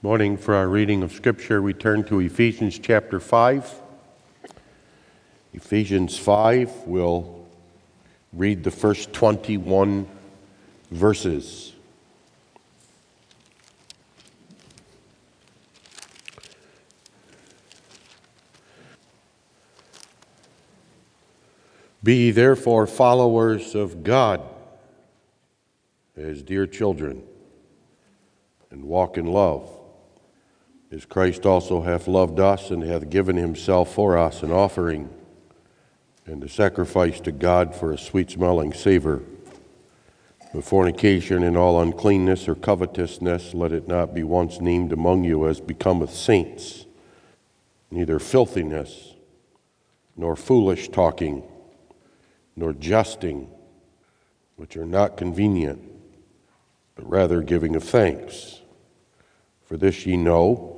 morning, for our reading of Scripture, we turn to Ephesians chapter 5. Ephesians 5, we'll read the first 21 verses. Be therefore followers of God as dear children, and walk in love, as Christ also hath loved us and hath given himself for us an offering and a sacrifice to God for a sweet smelling savor. But fornication and all uncleanness or covetousness, let it not be once named among you as becometh saints, neither filthiness, nor foolish talking, nor jesting, which are not convenient but rather giving of thanks. For this ye know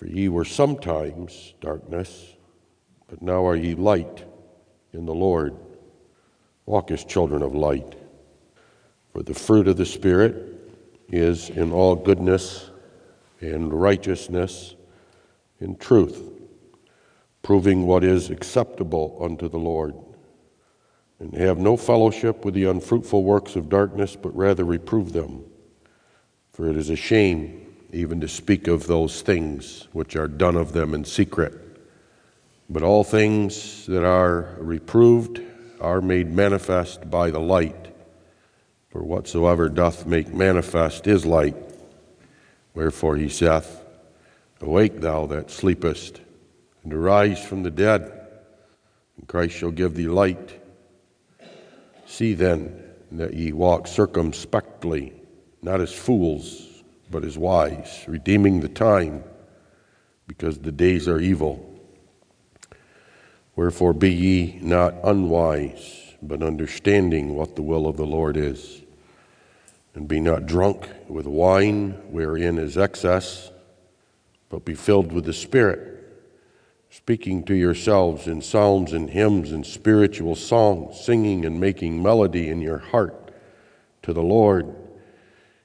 For ye were sometimes darkness, but now are ye light in the Lord. Walk as children of light. For the fruit of the Spirit is in all goodness and righteousness and truth, proving what is acceptable unto the Lord. And have no fellowship with the unfruitful works of darkness, but rather reprove them. For it is a shame even to speak of those things which are done of them in secret. But all things that are reproved are made manifest by the light. For whatsoever doth make manifest is light. Wherefore he saith, Awake, thou that sleepest, and arise from the dead, and Christ shall give thee light. See then that ye walk circumspectly not as fools, but is wise, redeeming the time, because the days are evil. Wherefore be ye not unwise, but understanding what the will of the Lord is. And be not drunk with wine, wherein is excess, but be filled with the Spirit, speaking to yourselves in psalms and hymns and spiritual songs, singing and making melody in your heart to the Lord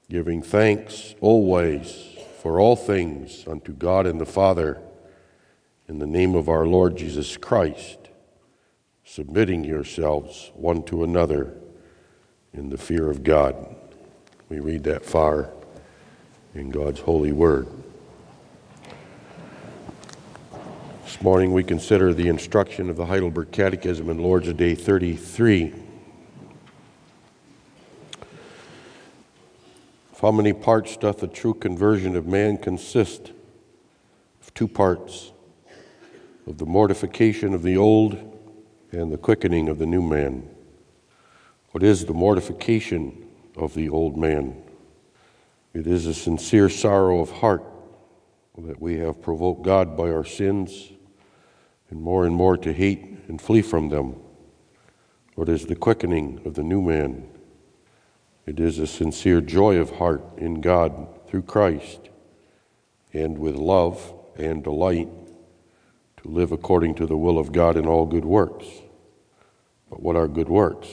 giving thanks always for all things unto God and the Father in the name of our Lord Jesus Christ, submitting yourselves one to another in the fear of God. We read that far in God's holy word. This morning we consider the instruction of the Heidelberg Catechism in Lord's Day 33. Of how many parts doth the true conversion of man consist? Of two parts of the mortification of the old and the quickening of the new man. What is the mortification of the old man? It is a sincere sorrow of heart that we have provoked God by our sins and more and more to hate and flee from them. What is the quickening of the new man? It is a sincere joy of heart in God through Christ, and with love and delight to live according to the will of God in all good works. But what are good works?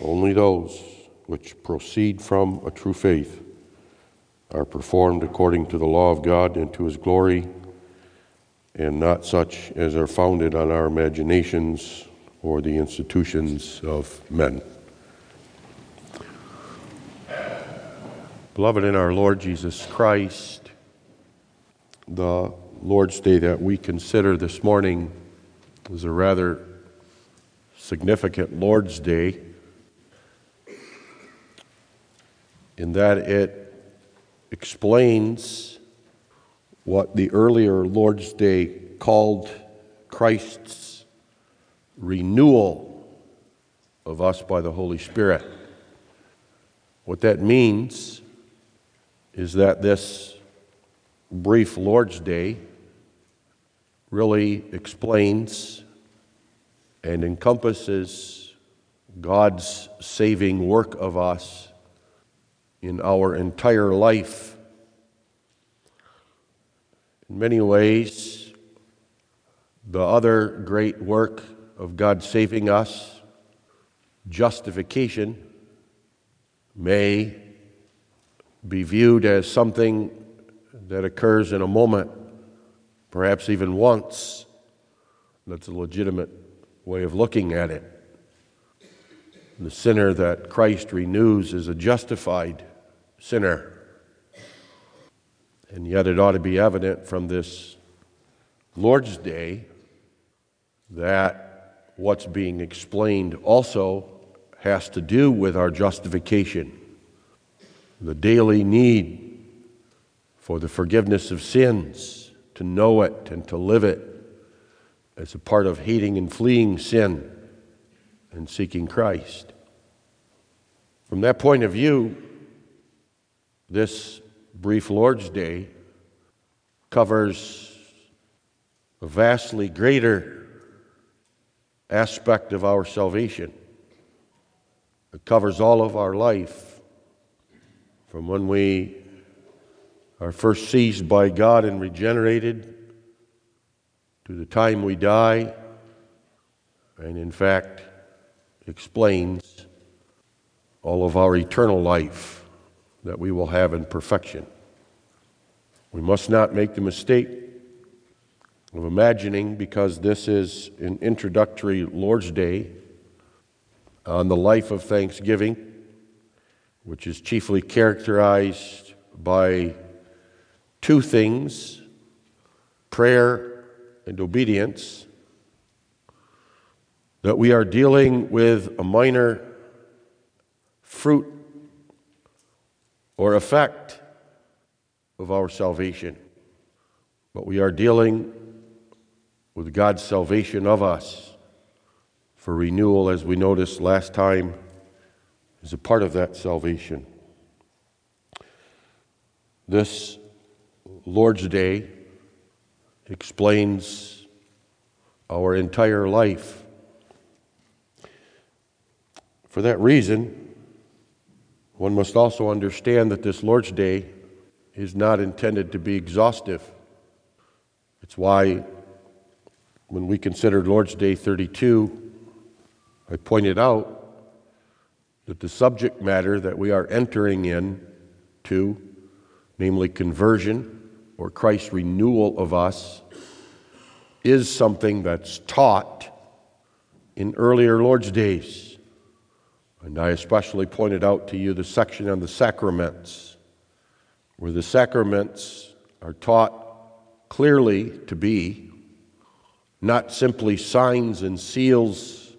Only those which proceed from a true faith are performed according to the law of God and to his glory, and not such as are founded on our imaginations or the institutions of men. Beloved in our Lord Jesus Christ, the Lord's Day that we consider this morning is a rather significant Lord's Day in that it explains what the earlier Lord's Day called Christ's renewal of us by the Holy Spirit. What that means is that this brief Lord's Day really explains and encompasses God's saving work of us in our entire life. In many ways, the other great work of God saving us, justification, may be viewed as something that occurs in a moment, perhaps even once. That's a legitimate way of looking at it. The sinner that Christ renews is a justified sinner. And yet, it ought to be evident from this Lord's Day that what's being explained also has to do with our justification, the daily need for the forgiveness of sins, to know it and to live it as a part of hating and fleeing sin and seeking Christ. From that point of view, this brief Lord's Day covers a vastly greater aspect of our salvation. It covers all of our life from when we are first seized by God and regenerated to the time we die, and in fact explains all of our eternal life that we will have in perfection. We must not make the mistake of imagining, because this is an introductory Lord's Day on the life of thanksgiving, which is chiefly characterized by two things prayer and obedience, that we are dealing with a minor fruit or effect of our salvation, but we are dealing with God's salvation of us for renewal, as we noticed last time, is a part of that salvation. This Lord's Day explains our entire life. For that reason, one must also understand that this Lord's Day is not intended to be exhaustive. It's why, when we considered Lord's Day 32, I pointed out that the subject matter that we are entering in to, namely conversion or Christ's renewal of us, is something that's taught in earlier Lord's Days. And I especially pointed out to you the section on the sacraments, where the sacraments are taught clearly to be not simply signs and seals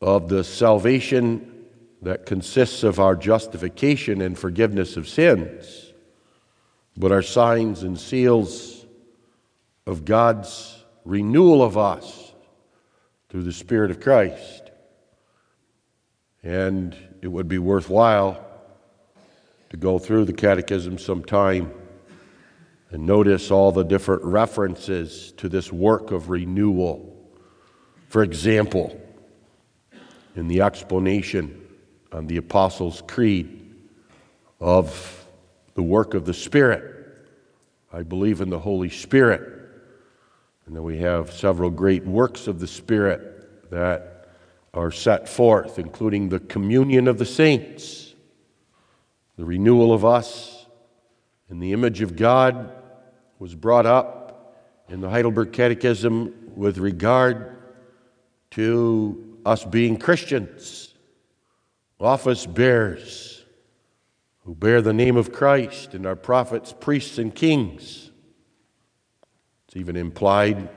of the salvation that consists of our justification and forgiveness of sins, but are signs and seals of God's renewal of us through the Spirit of Christ. And it would be worthwhile to go through the catechism sometime and notice all the different references to this work of renewal. For example, in the explanation on the Apostles' Creed of the work of the Spirit, I believe in the Holy Spirit. And then we have several great works of the Spirit that are set forth, including the communion of the saints, the renewal of us in the image of God was brought up in the Heidelberg Catechism with regard to us being Christians, office bearers who bear the name of Christ and are prophets, priests, and kings. It's even implied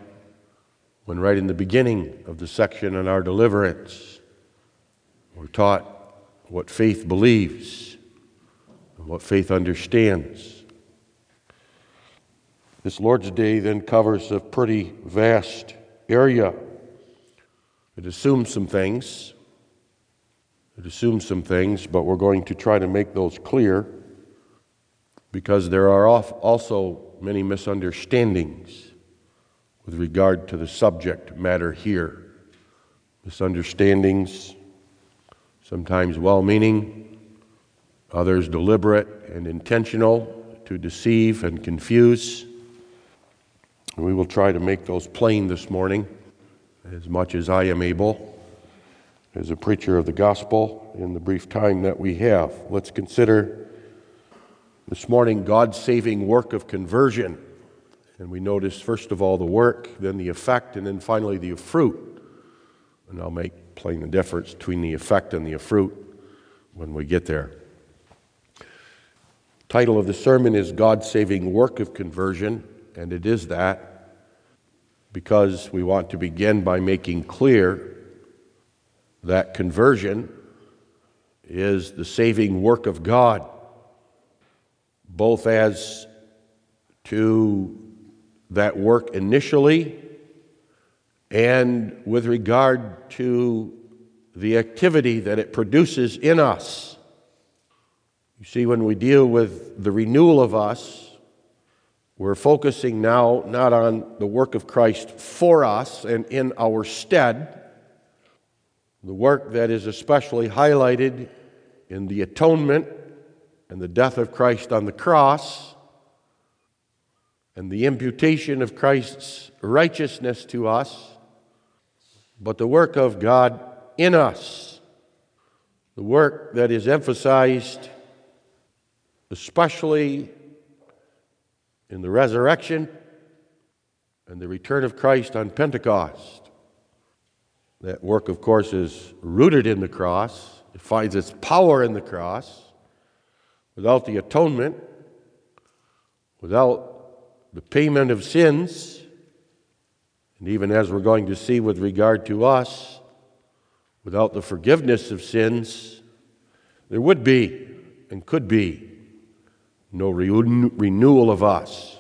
when right in the beginning of the section on our deliverance, we're taught what faith believes and what faith understands. This Lord's Day then covers a pretty vast area. It assumes some things. It assumes some things, but we're going to try to make those clear because there are also many misunderstandings with regard to the subject matter here. Misunderstandings, sometimes well meaning, others deliberate and intentional to deceive and confuse. And we will try to make those plain this morning as much as I am able as a preacher of the gospel in the brief time that we have. Let's consider this morning God's saving work of conversion. And we notice, first of all, the work, then the effect, and then finally the fruit. And I'll make plain the difference between the effect and the fruit when we get there. Title of the sermon is God's saving work of conversion, and it is that because we want to begin by making clear that conversion is the saving work of God, both as to that work initially and with regard to the activity that it produces in us. You see, when we deal with the renewal of us, we're focusing now not on the work of Christ for us and in our stead the work that is especially highlighted in the atonement and the death of Christ on the cross and the imputation of Christ's righteousness to us, but the work of God in us, the work that is emphasized especially in the resurrection and the return of Christ on Pentecost. That work, of course, is rooted in the cross, it finds its power in the cross. Without the atonement, without the payment of sins, and even as we're going to see with regard to us, without the forgiveness of sins, there would be and could be no renewal of us.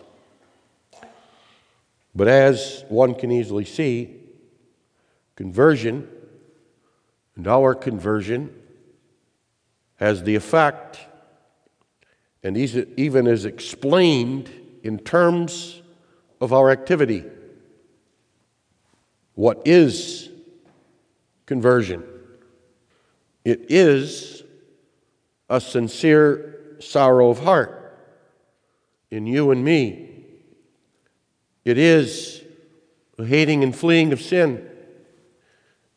But as one can easily see, Conversion and our conversion has the effect, and even is explained in terms of our activity. What is conversion? It is a sincere sorrow of heart in you and me. It is a hating and fleeing of sin.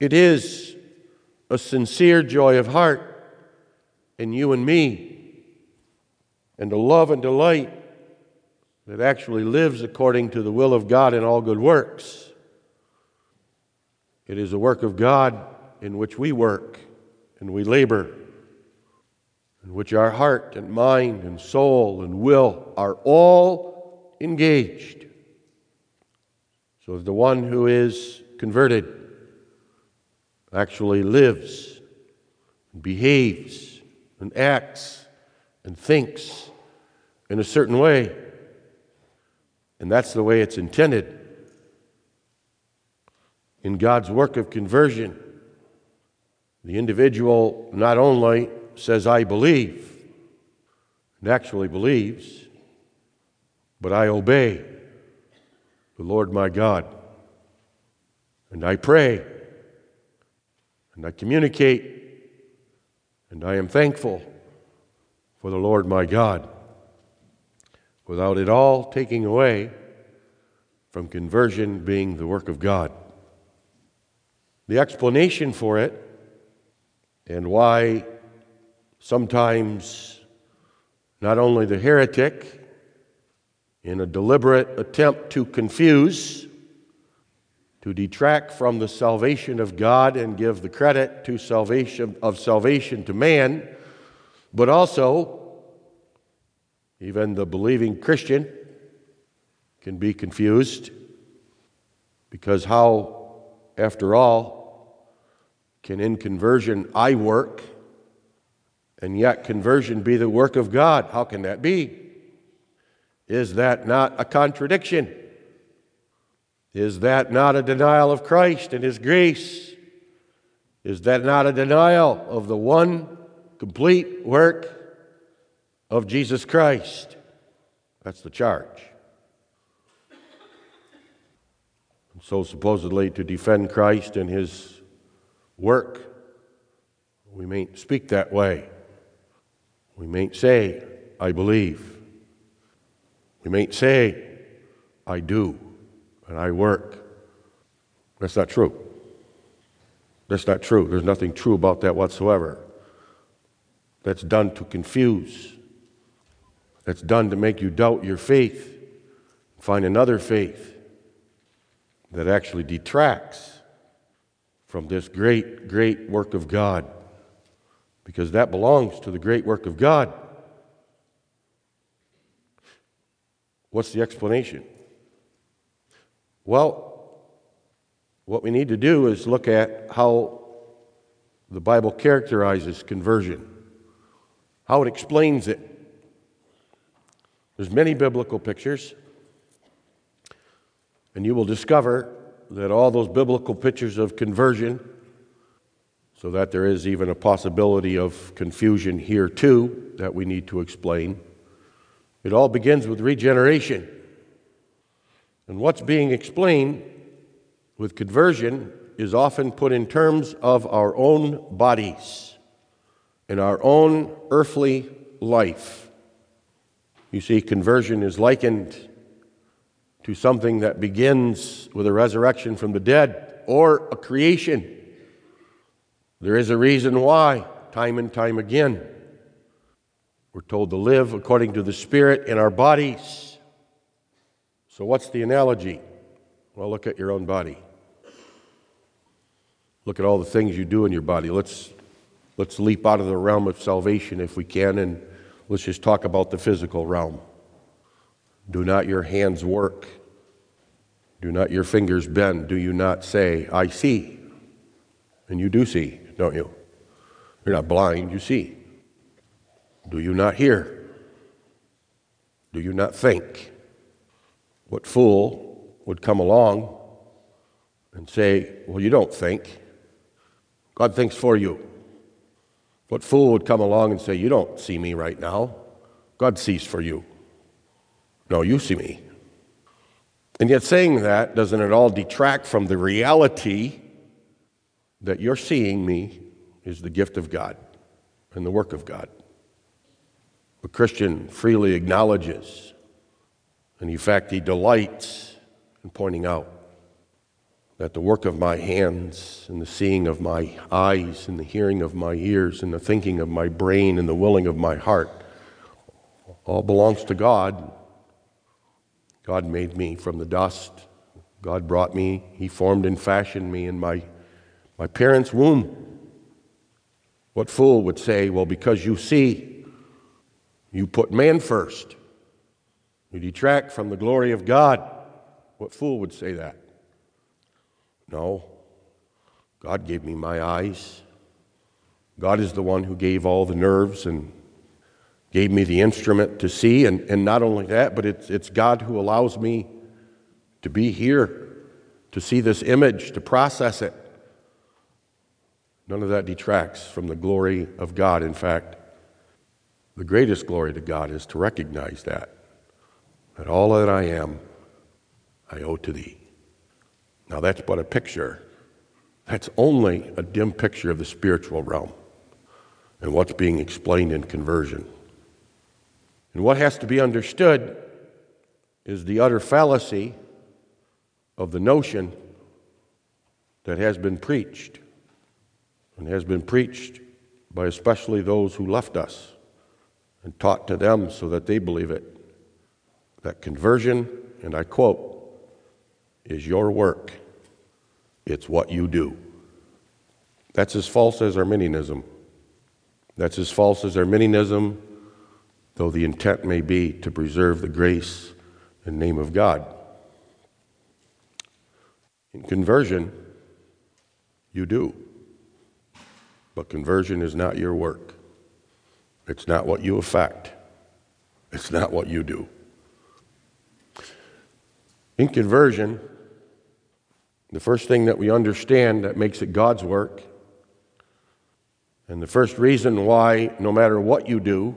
It is a sincere joy of heart in you and me, and a love and delight that actually lives according to the will of God in all good works. It is a work of God in which we work and we labor, in which our heart and mind and soul and will are all engaged. So, the one who is converted, actually lives, and behaves, and acts, and thinks in a certain way. And that's the way it's intended. In God's work of conversion, the individual not only says, I believe, and actually believes, but I obey the Lord my God. And I pray and I communicate, and I am thankful for the Lord my God, without it all taking away from conversion being the work of God. The explanation for it and why sometimes not only the heretic, in a deliberate attempt to confuse, to detract from the salvation of God and give the credit to salvation of salvation to man, but also even the believing Christian can be confused because how after all can in conversion I work and yet conversion be the work of God? How can that be? Is that not a contradiction? Is that not a denial of Christ and His grace? Is that not a denial of the one complete work of Jesus Christ? That's the charge. So, supposedly, to defend Christ and His work, we may speak that way. We may say, I believe. We may say, I do and I work. That's not true. That's not true. There's nothing true about that whatsoever. That's done to confuse. That's done to make you doubt your faith, find another faith that actually detracts from this great, great work of God. Because that belongs to the great work of God. What's the explanation? Well, what we need to do is look at how the Bible characterizes conversion, how it explains it. There's many biblical pictures, and you will discover that all those biblical pictures of conversion, so that there is even a possibility of confusion here too that we need to explain, it all begins with regeneration. And what's being explained with conversion is often put in terms of our own bodies in our own earthly life. You see, conversion is likened to something that begins with a resurrection from the dead or a creation. There is a reason why, time and time again. We're told to live according to the Spirit in our bodies. So, what's the analogy? Well, look at your own body. Look at all the things you do in your body. Let's, let's leap out of the realm of salvation if we can, and let's just talk about the physical realm. Do not your hands work? Do not your fingers bend? Do you not say, I see? And you do see, don't you? You're not blind, you see. Do you not hear? Do you not think? What fool would come along and say, Well, you don't think. God thinks for you. What fool would come along and say, You don't see me right now. God sees for you. No, you see me. And yet, saying that, doesn't at all detract from the reality that you're seeing me is the gift of God and the work of God. A Christian freely acknowledges, and in fact, he delights in pointing out that the work of my hands and the seeing of my eyes and the hearing of my ears and the thinking of my brain and the willing of my heart all belongs to God. God made me from the dust. God brought me. He formed and fashioned me in my, my parents' womb. What fool would say, Well, because you see, you put man first. You detract from the glory of God. What fool would say that? No. God gave me my eyes. God is the one who gave all the nerves and gave me the instrument to see. And, and not only that, but it's, it's God who allows me to be here, to see this image, to process it. None of that detracts from the glory of God. In fact, the greatest glory to God is to recognize that, that all that I am, I owe to Thee. Now, that's but a picture. That's only a dim picture of the spiritual realm and what's being explained in conversion. And what has to be understood is the utter fallacy of the notion that has been preached and has been preached by especially those who left us and taught to them so that they believe it. That conversion, and I quote, is your work, it's what you do. That's as false as Arminianism. That's as false as Arminianism, though the intent may be to preserve the grace and name of God. In conversion, you do. But conversion is not your work. It's not what you affect, it's not what you do. In conversion, the first thing that we understand that makes it God's work, and the first reason why, no matter what you do,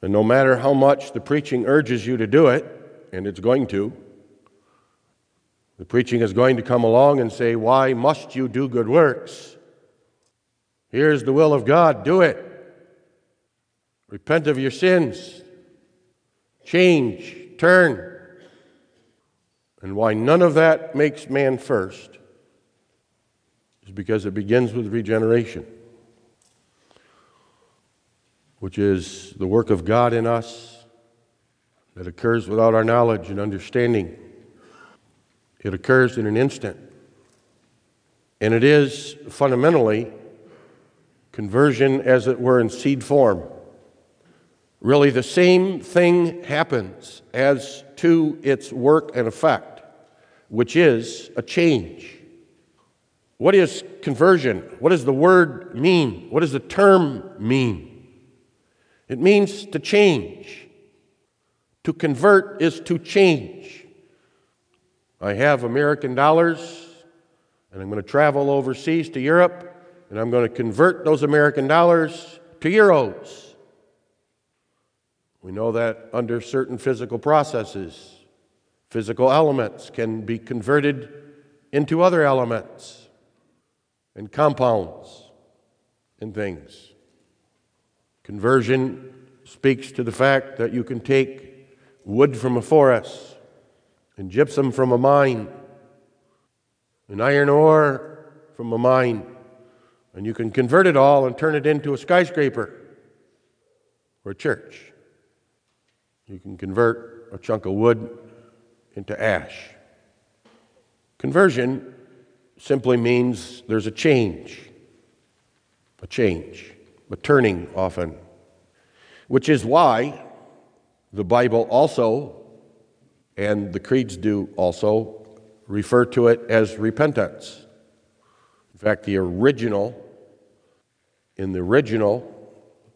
and no matter how much the preaching urges you to do it, and it's going to, The preaching is going to come along and say, Why must you do good works? Here's the will of God, do it. Repent of your sins, change, turn. And why none of that makes man first is because it begins with regeneration, which is the work of God in us that occurs without our knowledge and understanding. It occurs in an instant. And it is fundamentally conversion, as it were, in seed form. Really, the same thing happens as to its work and effect, which is a change. What is conversion? What does the word mean? What does the term mean? It means to change. To convert is to change. I have American dollars, and I'm going to travel overseas to Europe, and I'm going to convert those American dollars to euros. We know that under certain physical processes, physical elements can be converted into other elements and compounds and things. Conversion speaks to the fact that you can take wood from a forest and gypsum from a mine and iron ore from a mine, and you can convert it all and turn it into a skyscraper or a church. You can convert a chunk of wood into ash. Conversion simply means there's a change, a change, a turning often, which is why the Bible also, and the creeds do also, refer to it as repentance. In fact, the original, in the original,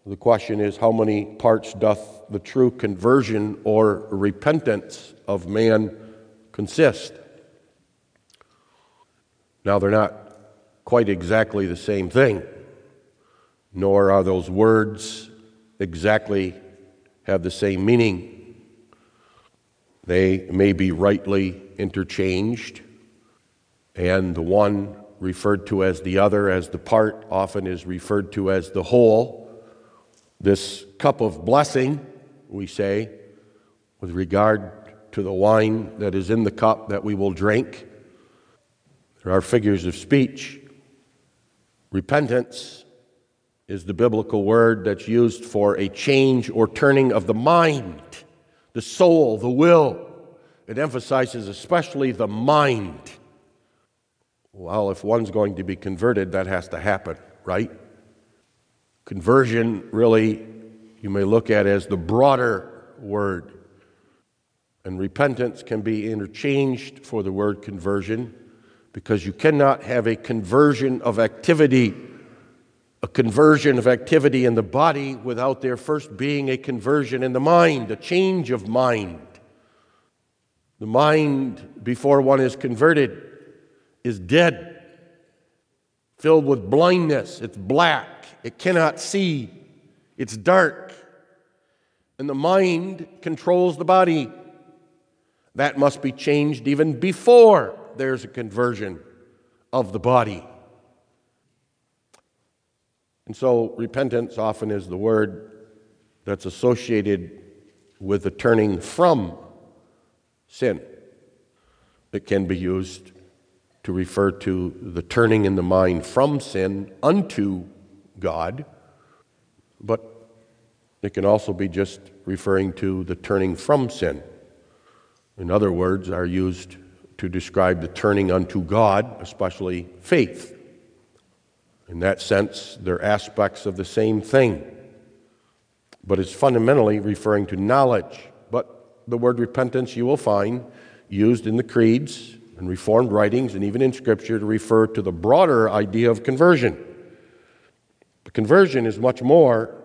the question is how many parts doth the true conversion or repentance of man consist? Now, they're not quite exactly the same thing, nor are those words exactly have the same meaning. They may be rightly interchanged, and the one referred to as the other, as the part, often is referred to as the whole. This cup of blessing, we say, with regard to the wine that is in the cup that we will drink, there are figures of speech. Repentance is the biblical word that's used for a change or turning of the mind, the soul, the will. It emphasizes especially the mind. Well, if one's going to be converted, that has to happen, right? Conversion, really, you may look at as the broader word. And repentance can be interchanged for the word conversion because you cannot have a conversion of activity, a conversion of activity in the body without there first being a conversion in the mind, a change of mind. The mind, before one is converted, is dead, filled with blindness. It's black, it cannot see, it's dark. And the mind controls the body. That must be changed even before there's a conversion of the body. And so, repentance often is the word that's associated with the turning from sin. It can be used to refer to the turning in the mind from sin unto God, but it can also be just referring to the turning from sin. In other words, are used to describe the turning unto God, especially faith. In that sense, they're aspects of the same thing, but it's fundamentally referring to knowledge. But the word repentance you will find used in the creeds and Reformed writings and even in Scripture to refer to the broader idea of conversion. But conversion is much more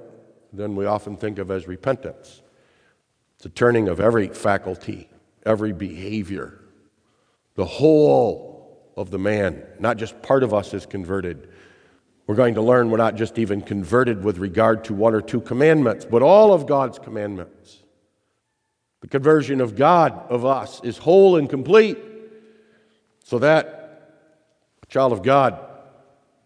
than we often think of as repentance. It's a turning of every faculty, every behavior, the whole of the man, not just part of us is converted. We're going to learn we're not just even converted with regard to one or two commandments, but all of God's commandments. The conversion of God of us is whole and complete. So that a child of God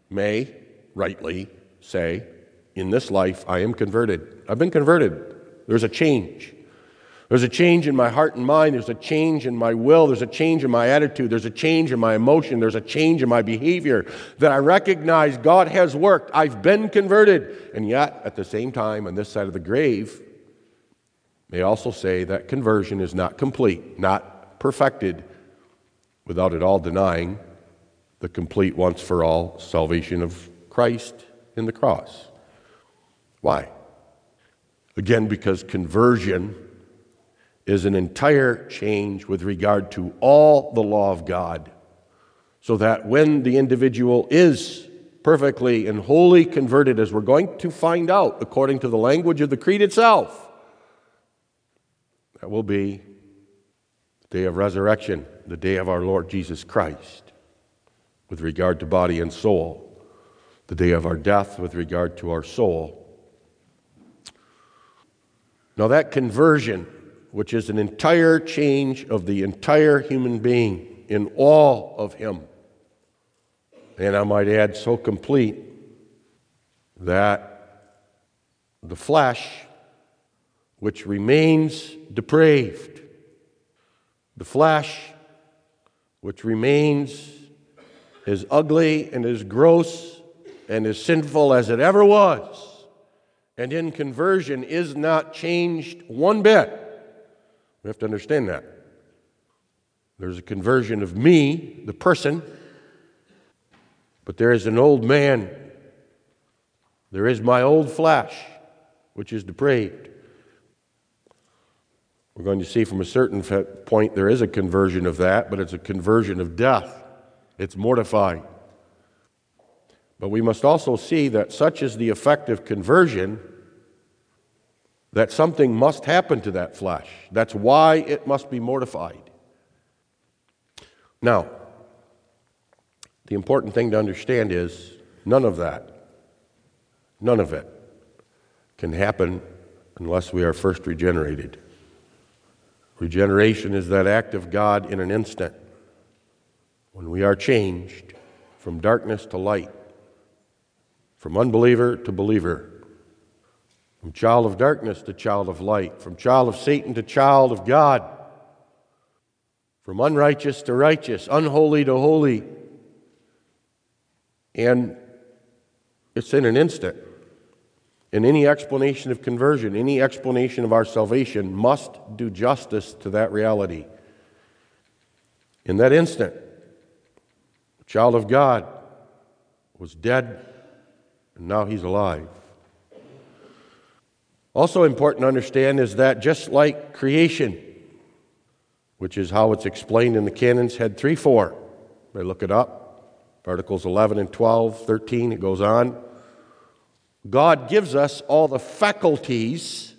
may rightly say, In this life, I am converted. I've been converted. There's a change. There's a change in my heart and mind. There's a change in my will. There's a change in my attitude. There's a change in my emotion. There's a change in my behavior that I recognize God has worked. I've been converted. And yet, at the same time, on this side of the grave, may also say that conversion is not complete, not perfected, without it all denying the complete once for all salvation of Christ in the cross. Why? Again, because conversion is an entire change with regard to all the law of God, so that when the individual is perfectly and wholly converted, as we're going to find out according to the language of the Creed itself, that will be the day of resurrection, the day of our Lord Jesus Christ, with regard to body and soul, the day of our death with regard to our soul. Now, that conversion which is an entire change of the entire human being in all of him. And I might add, so complete that the flesh, which remains depraved, the flesh, which remains as ugly and as gross and as sinful as it ever was, and in conversion is not changed one bit we have to understand that. There's a conversion of me, the person, but there is an old man. There is my old flesh, which is depraved. We're going to see from a certain point there is a conversion of that, but it's a conversion of death. It's mortifying. But we must also see that such is the effect of conversion that something must happen to that flesh. That's why it must be mortified. Now, the important thing to understand is none of that, none of it can happen unless we are first regenerated. Regeneration is that act of God in an instant when we are changed from darkness to light, from unbeliever to believer from child of darkness to child of light, from child of Satan to child of God, from unrighteous to righteous, unholy to holy. And it's in an instant. And any explanation of conversion, any explanation of our salvation must do justice to that reality. In that instant, the child of God was dead, and now he's alive. Also, important to understand is that just like creation, which is how it's explained in the canons, head 3 4, they look it up. Articles 11 and 12, 13, it goes on. God gives us all the faculties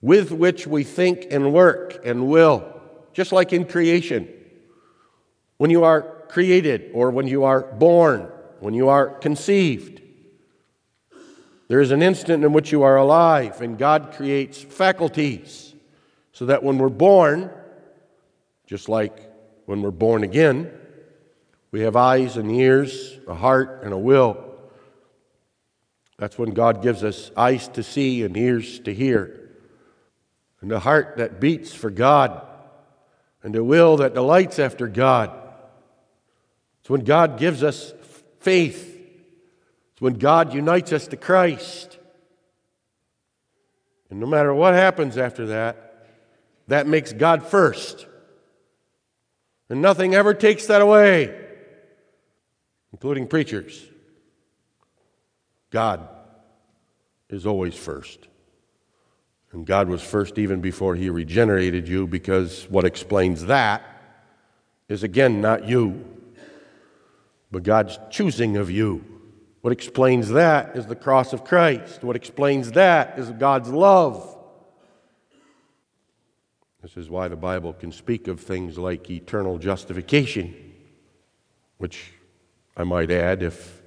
with which we think and work and will, just like in creation. When you are created or when you are born, when you are conceived, there is an instant in which you are alive, and God creates faculties so that when we're born, just like when we're born again, we have eyes and ears, a heart, and a will. That's when God gives us eyes to see and ears to hear, and a heart that beats for God, and a will that delights after God. It's when God gives us faith It's when God unites us to Christ. And no matter what happens after that, that makes God first. And nothing ever takes that away, including preachers. God is always first. And God was first even before He regenerated you, because what explains that is again not you, but God's choosing of you. What explains that is the cross of Christ. What explains that is God's love. This is why the Bible can speak of things like eternal justification, which I might add, if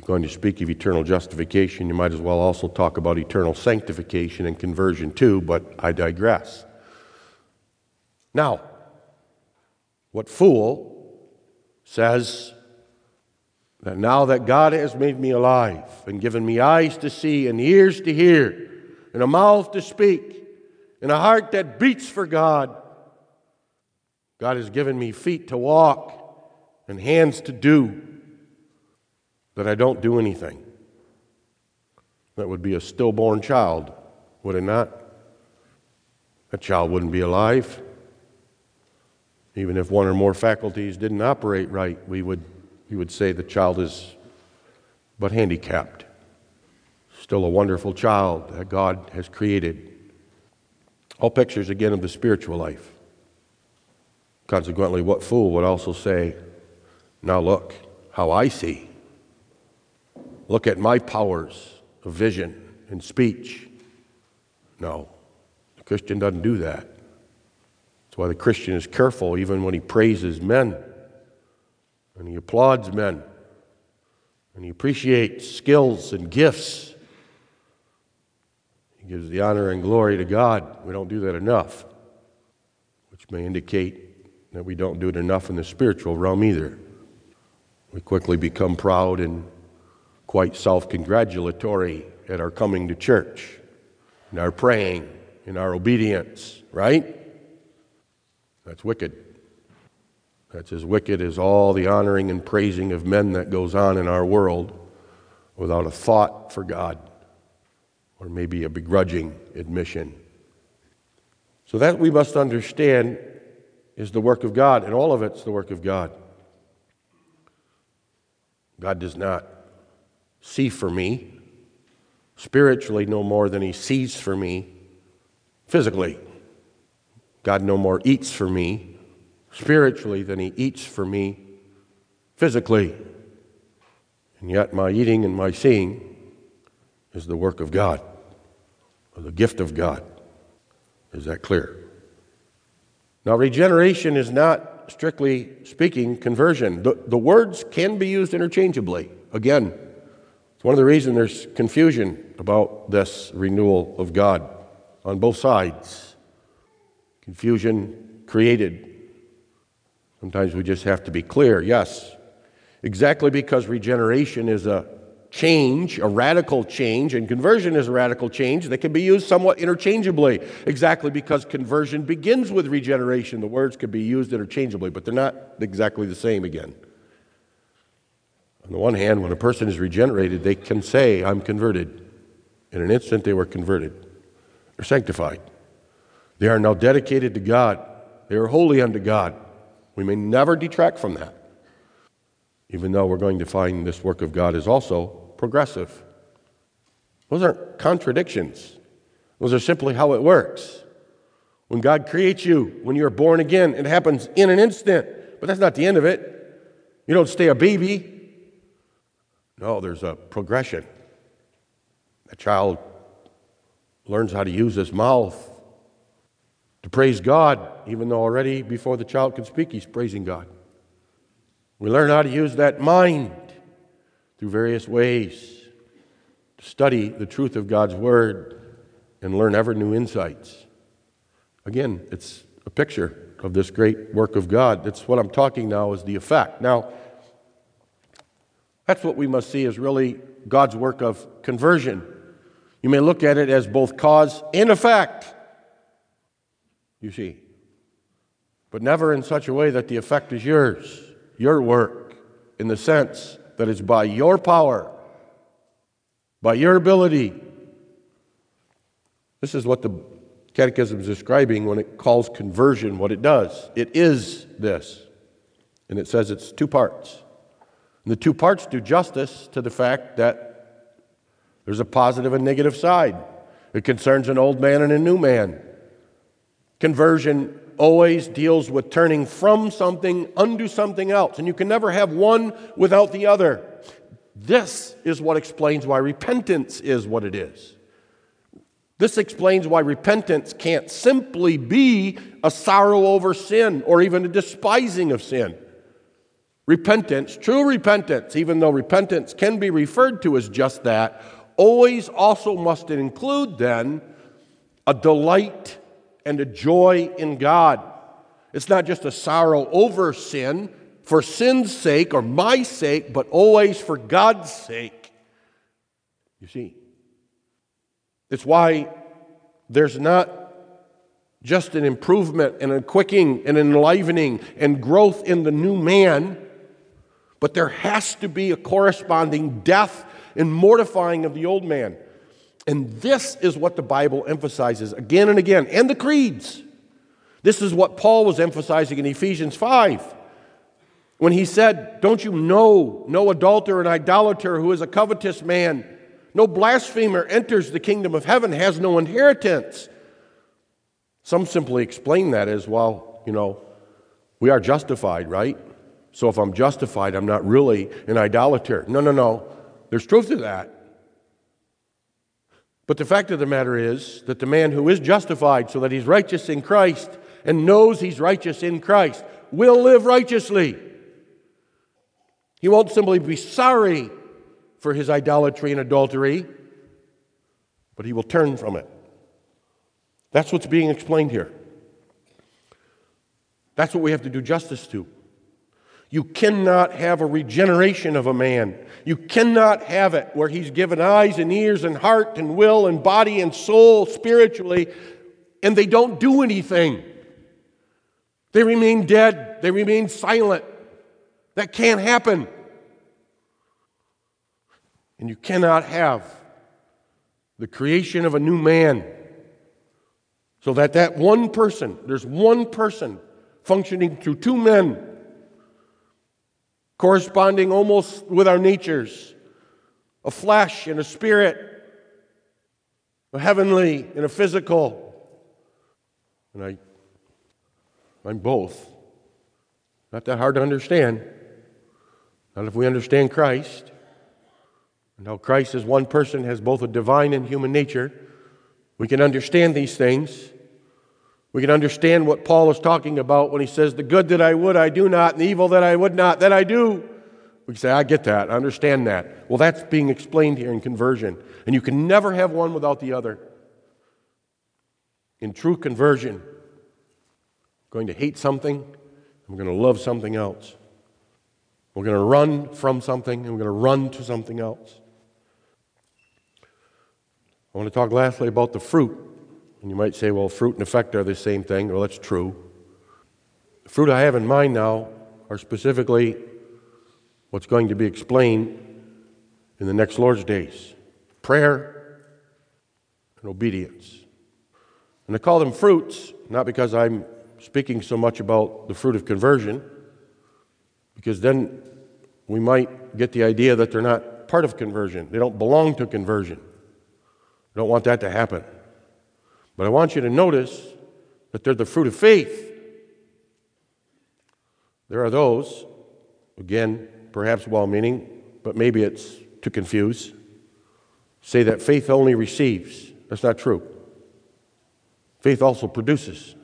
you're going to speak of eternal justification, you might as well also talk about eternal sanctification and conversion too, but I digress. Now, What fool says that now that God has made me alive and given me eyes to see and ears to hear and a mouth to speak and a heart that beats for God, God has given me feet to walk and hands to do, that I don't do anything. That would be a stillborn child, would it not? That child wouldn't be alive. Even if one or more faculties didn't operate right, we would, we would say the child is but handicapped. Still a wonderful child that God has created. All pictures again of the spiritual life. Consequently, what fool would also say, Now look how I see. Look at my powers of vision and speech. No, the Christian doesn't do that. That's why the Christian is careful even when he praises men and he applauds men and he appreciates skills and gifts. He gives the honor and glory to God. We don't do that enough, which may indicate that we don't do it enough in the spiritual realm either. We quickly become proud and quite self congratulatory at our coming to church, in our praying, in our obedience, right? That's wicked. That's as wicked as all the honoring and praising of men that goes on in our world without a thought for God or maybe a begrudging admission. So, that we must understand is the work of God, and all of it's the work of God. God does not see for me spiritually no more than he sees for me physically. God no more eats for me spiritually than he eats for me physically. And yet, my eating and my seeing is the work of God, or the gift of God. Is that clear? Now, regeneration is not, strictly speaking, conversion. The, the words can be used interchangeably. Again, it's one of the reasons there's confusion about this renewal of God on both sides. Confusion created. Sometimes we just have to be clear. Yes, exactly because regeneration is a change, a radical change, and conversion is a radical change, they can be used somewhat interchangeably. Exactly because conversion begins with regeneration. The words can be used interchangeably, but they're not exactly the same again. On the one hand, when a person is regenerated, they can say, I'm converted. In an instant, they were converted. They're sanctified. They are now dedicated to God. They are holy unto God. We may never detract from that, even though we're going to find this work of God is also progressive. Those aren't contradictions, those are simply how it works. When God creates you, when you're born again, it happens in an instant, but that's not the end of it. You don't stay a baby. No, there's a progression. A child learns how to use his mouth to praise God, even though already before the child can speak, he's praising God. We learn how to use that mind through various ways to study the truth of God's Word and learn ever new insights. Again, it's a picture of this great work of God. That's what I'm talking now is the effect. Now, that's what we must see as really God's work of conversion. You may look at it as both cause and effect, you see, but never in such a way that the effect is yours, your work, in the sense that it's by your power, by your ability. This is what the Catechism is describing when it calls conversion what it does. It is this. And it says it's two parts. And the two parts do justice to the fact that there's a positive and negative side. It concerns an old man and a new man. Conversion always deals with turning from something unto something else, and you can never have one without the other. This is what explains why repentance is what it is. This explains why repentance can't simply be a sorrow over sin or even a despising of sin. Repentance, true repentance, even though repentance can be referred to as just that, always also must include then a delight and a joy in God. It's not just a sorrow over sin for sin's sake or my sake, but always for God's sake. You see, it's why there's not just an improvement and a quickening and enlivening and growth in the new man, but there has to be a corresponding death and mortifying of the old man. And this is what the Bible emphasizes again and again, and the creeds. This is what Paul was emphasizing in Ephesians 5 when he said, Don't you know no adulterer and idolater who is a covetous man, no blasphemer enters the kingdom of heaven, has no inheritance? Some simply explain that as, well, you know, we are justified, right? So if I'm justified, I'm not really an idolater. No, no, no. There's truth to that. But the fact of the matter is that the man who is justified so that he's righteous in Christ and knows he's righteous in Christ will live righteously. He won't simply be sorry for his idolatry and adultery, but he will turn from it. That's what's being explained here. That's what we have to do justice to. You cannot have a regeneration of a man. You cannot have it where he's given eyes and ears and heart and will and body and soul spiritually, and they don't do anything. They remain dead, they remain silent. That can't happen. And you cannot have the creation of a new man so that that one person, there's one person functioning through two men, corresponding almost with our natures a flesh and a spirit, a heavenly and a physical. And I, I'm both. Not that hard to understand. Not if we understand Christ and how Christ, as one person, has both a divine and human nature. We can understand these things. We can understand what Paul is talking about when he says, The good that I would, I do not, and the evil that I would not, that I do. We can say, I get that, I understand that. Well, that's being explained here in conversion. And you can never have one without the other. In true conversion, I'm going to hate something, I'm going to love something else. We're going to run from something, and we're going to run to something else. I want to talk lastly about the fruit. And you might say, well, fruit and effect are the same thing. Well, that's true. The fruit I have in mind now are specifically what's going to be explained in the next Lord's days prayer and obedience. And I call them fruits, not because I'm speaking so much about the fruit of conversion, because then we might get the idea that they're not part of conversion, they don't belong to conversion. I don't want that to happen. But I want you to notice that they're the fruit of faith. There are those, again, perhaps well meaning, but maybe it's to confuse, say that faith only receives. That's not true. Faith also produces.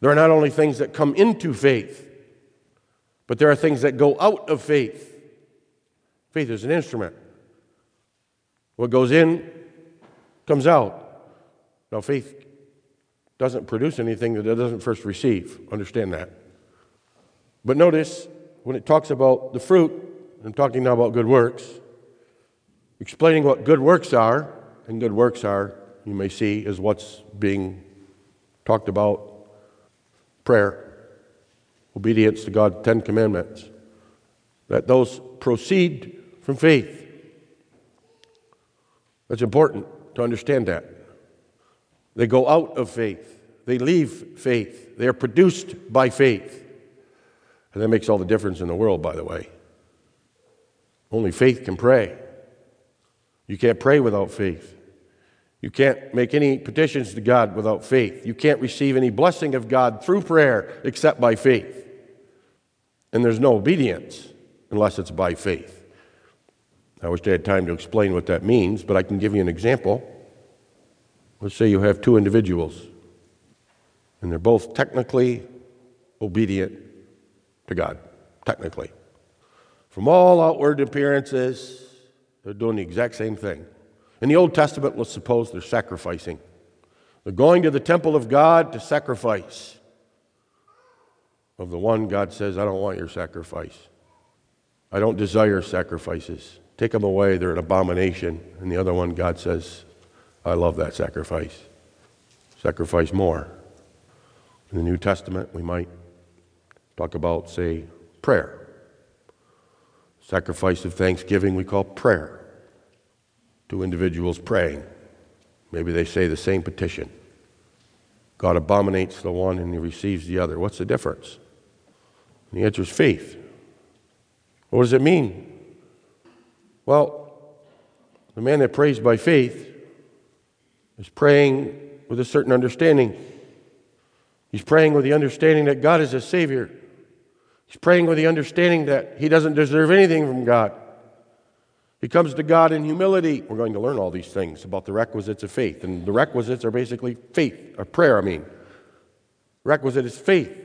There are not only things that come into faith, but there are things that go out of faith. Faith is an instrument. What goes in comes out. Now, faith doesn't produce anything that it doesn't first receive. Understand that. But notice when it talks about the fruit, I'm talking now about good works, explaining what good works are, and good works are, you may see, is what's being talked about prayer, obedience to God's Ten Commandments, that those proceed from faith. That's important to understand that. They go out of faith, they leave faith, they are produced by faith. And that makes all the difference in the world, by the way. Only faith can pray. You can't pray without faith. You can't make any petitions to God without faith. You can't receive any blessing of God through prayer except by faith. And there's no obedience unless it's by faith. I wish I had time to explain what that means, but I can give you an example. Let's say you have two individuals, and they're both technically obedient to God, technically. From all outward appearances, they're doing the exact same thing. In the Old Testament, let's suppose they're sacrificing. They're going to the temple of God to sacrifice. Of the one, God says, I don't want your sacrifice. I don't desire sacrifices. Take them away, they're an abomination. And the other one, God says, I love that sacrifice. Sacrifice more. In the New Testament, we might talk about, say, prayer. Sacrifice of thanksgiving we call prayer. Two individuals praying. Maybe they say the same petition. God abominates the one and he receives the other. What's the difference? And the answer is faith. What does it mean? Well, the man that prays by faith is praying with a certain understanding. He's praying with the understanding that God is a Savior. He's praying with the understanding that he doesn't deserve anything from God. He comes to God in humility. We're going to learn all these things about the requisites of faith. And the requisites are basically faith, or prayer, I mean. Requisite is faith.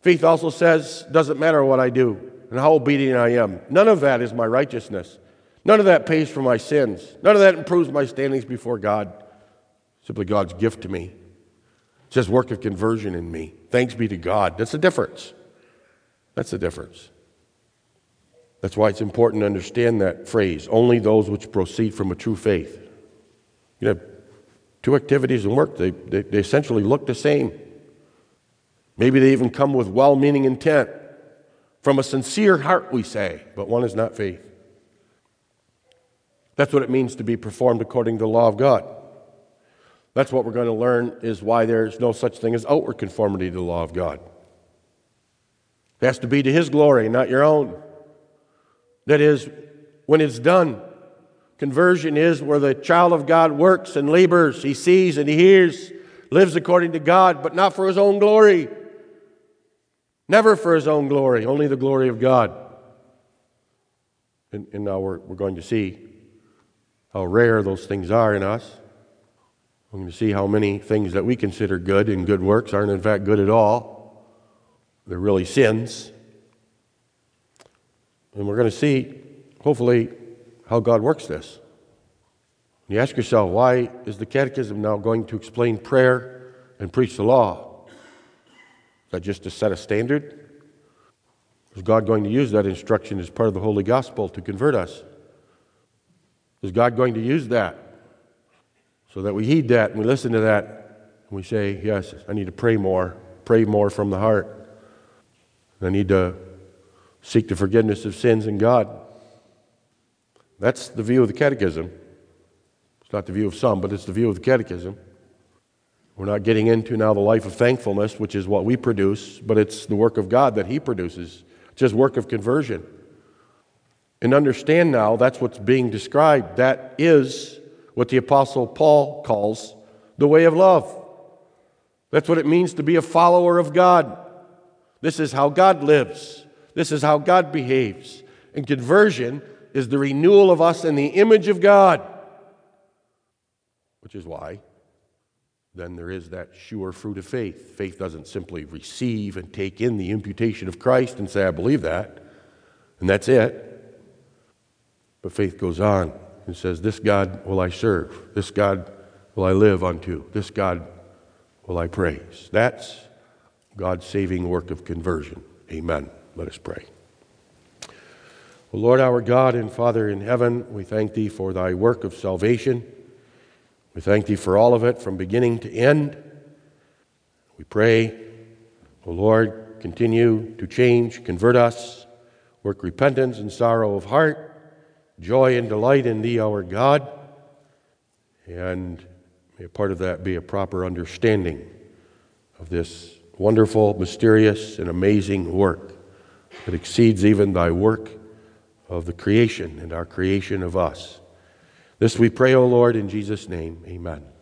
Faith also says, doesn't matter what I do and how obedient I am. None of that is my righteousness. None of that pays for my sins. None of that improves my standings before God. Simply God's gift to me. It says work of conversion in me. Thanks be to God. That's the difference. That's the difference. That's why it's important to understand that phrase only those which proceed from a true faith. You have two activities in work, they, they, they essentially look the same. Maybe they even come with well meaning intent. From a sincere heart, we say, but one is not faith. That's what it means to be performed according to the law of God. That's what we're going to learn is why there's no such thing as outward conformity to the law of God. It has to be to His glory, not your own. That is, when it's done, conversion is where the child of God works and labors. He sees and he hears, lives according to God, but not for his own glory. Never for his own glory, only the glory of God. And, and now we're, we're going to see how rare those things are in us. We're going to see how many things that we consider good and good works aren't in fact good at all. They're really sins. And we're going to see, hopefully, how God works this. You ask yourself, why is the Catechism now going to explain prayer and preach the law? Is that just to set a standard? Is God going to use that instruction as part of the Holy Gospel to convert us? Is God going to use that so that we heed that and we listen to that and we say, Yes, I need to pray more, pray more from the heart. I need to seek the forgiveness of sins in God. That's the view of the Catechism. It's not the view of some, but it's the view of the Catechism. We're not getting into now the life of thankfulness, which is what we produce, but it's the work of God that He produces. His work of conversion. And understand now that's what's being described. That is what the Apostle Paul calls the way of love. That's what it means to be a follower of God. This is how God lives. This is how God behaves. And conversion is the renewal of us in the image of God. Which is why then there is that sure fruit of faith. Faith doesn't simply receive and take in the imputation of Christ and say, I believe that, and that's it. But faith goes on and says, This God will I serve. This God will I live unto. This God will I praise. That's God's saving work of conversion. Amen. Let us pray. Well, Lord our God and Father in heaven, we thank Thee for Thy work of salvation. We thank Thee for all of it from beginning to end. We pray, O Lord, continue to change, convert us, work repentance and sorrow of heart, joy and delight in Thee, our God, and may a part of that be a proper understanding of this wonderful, mysterious, and amazing work that exceeds even thy work of the creation and our creation of us. This we pray, O Lord, in Jesus' name. Amen.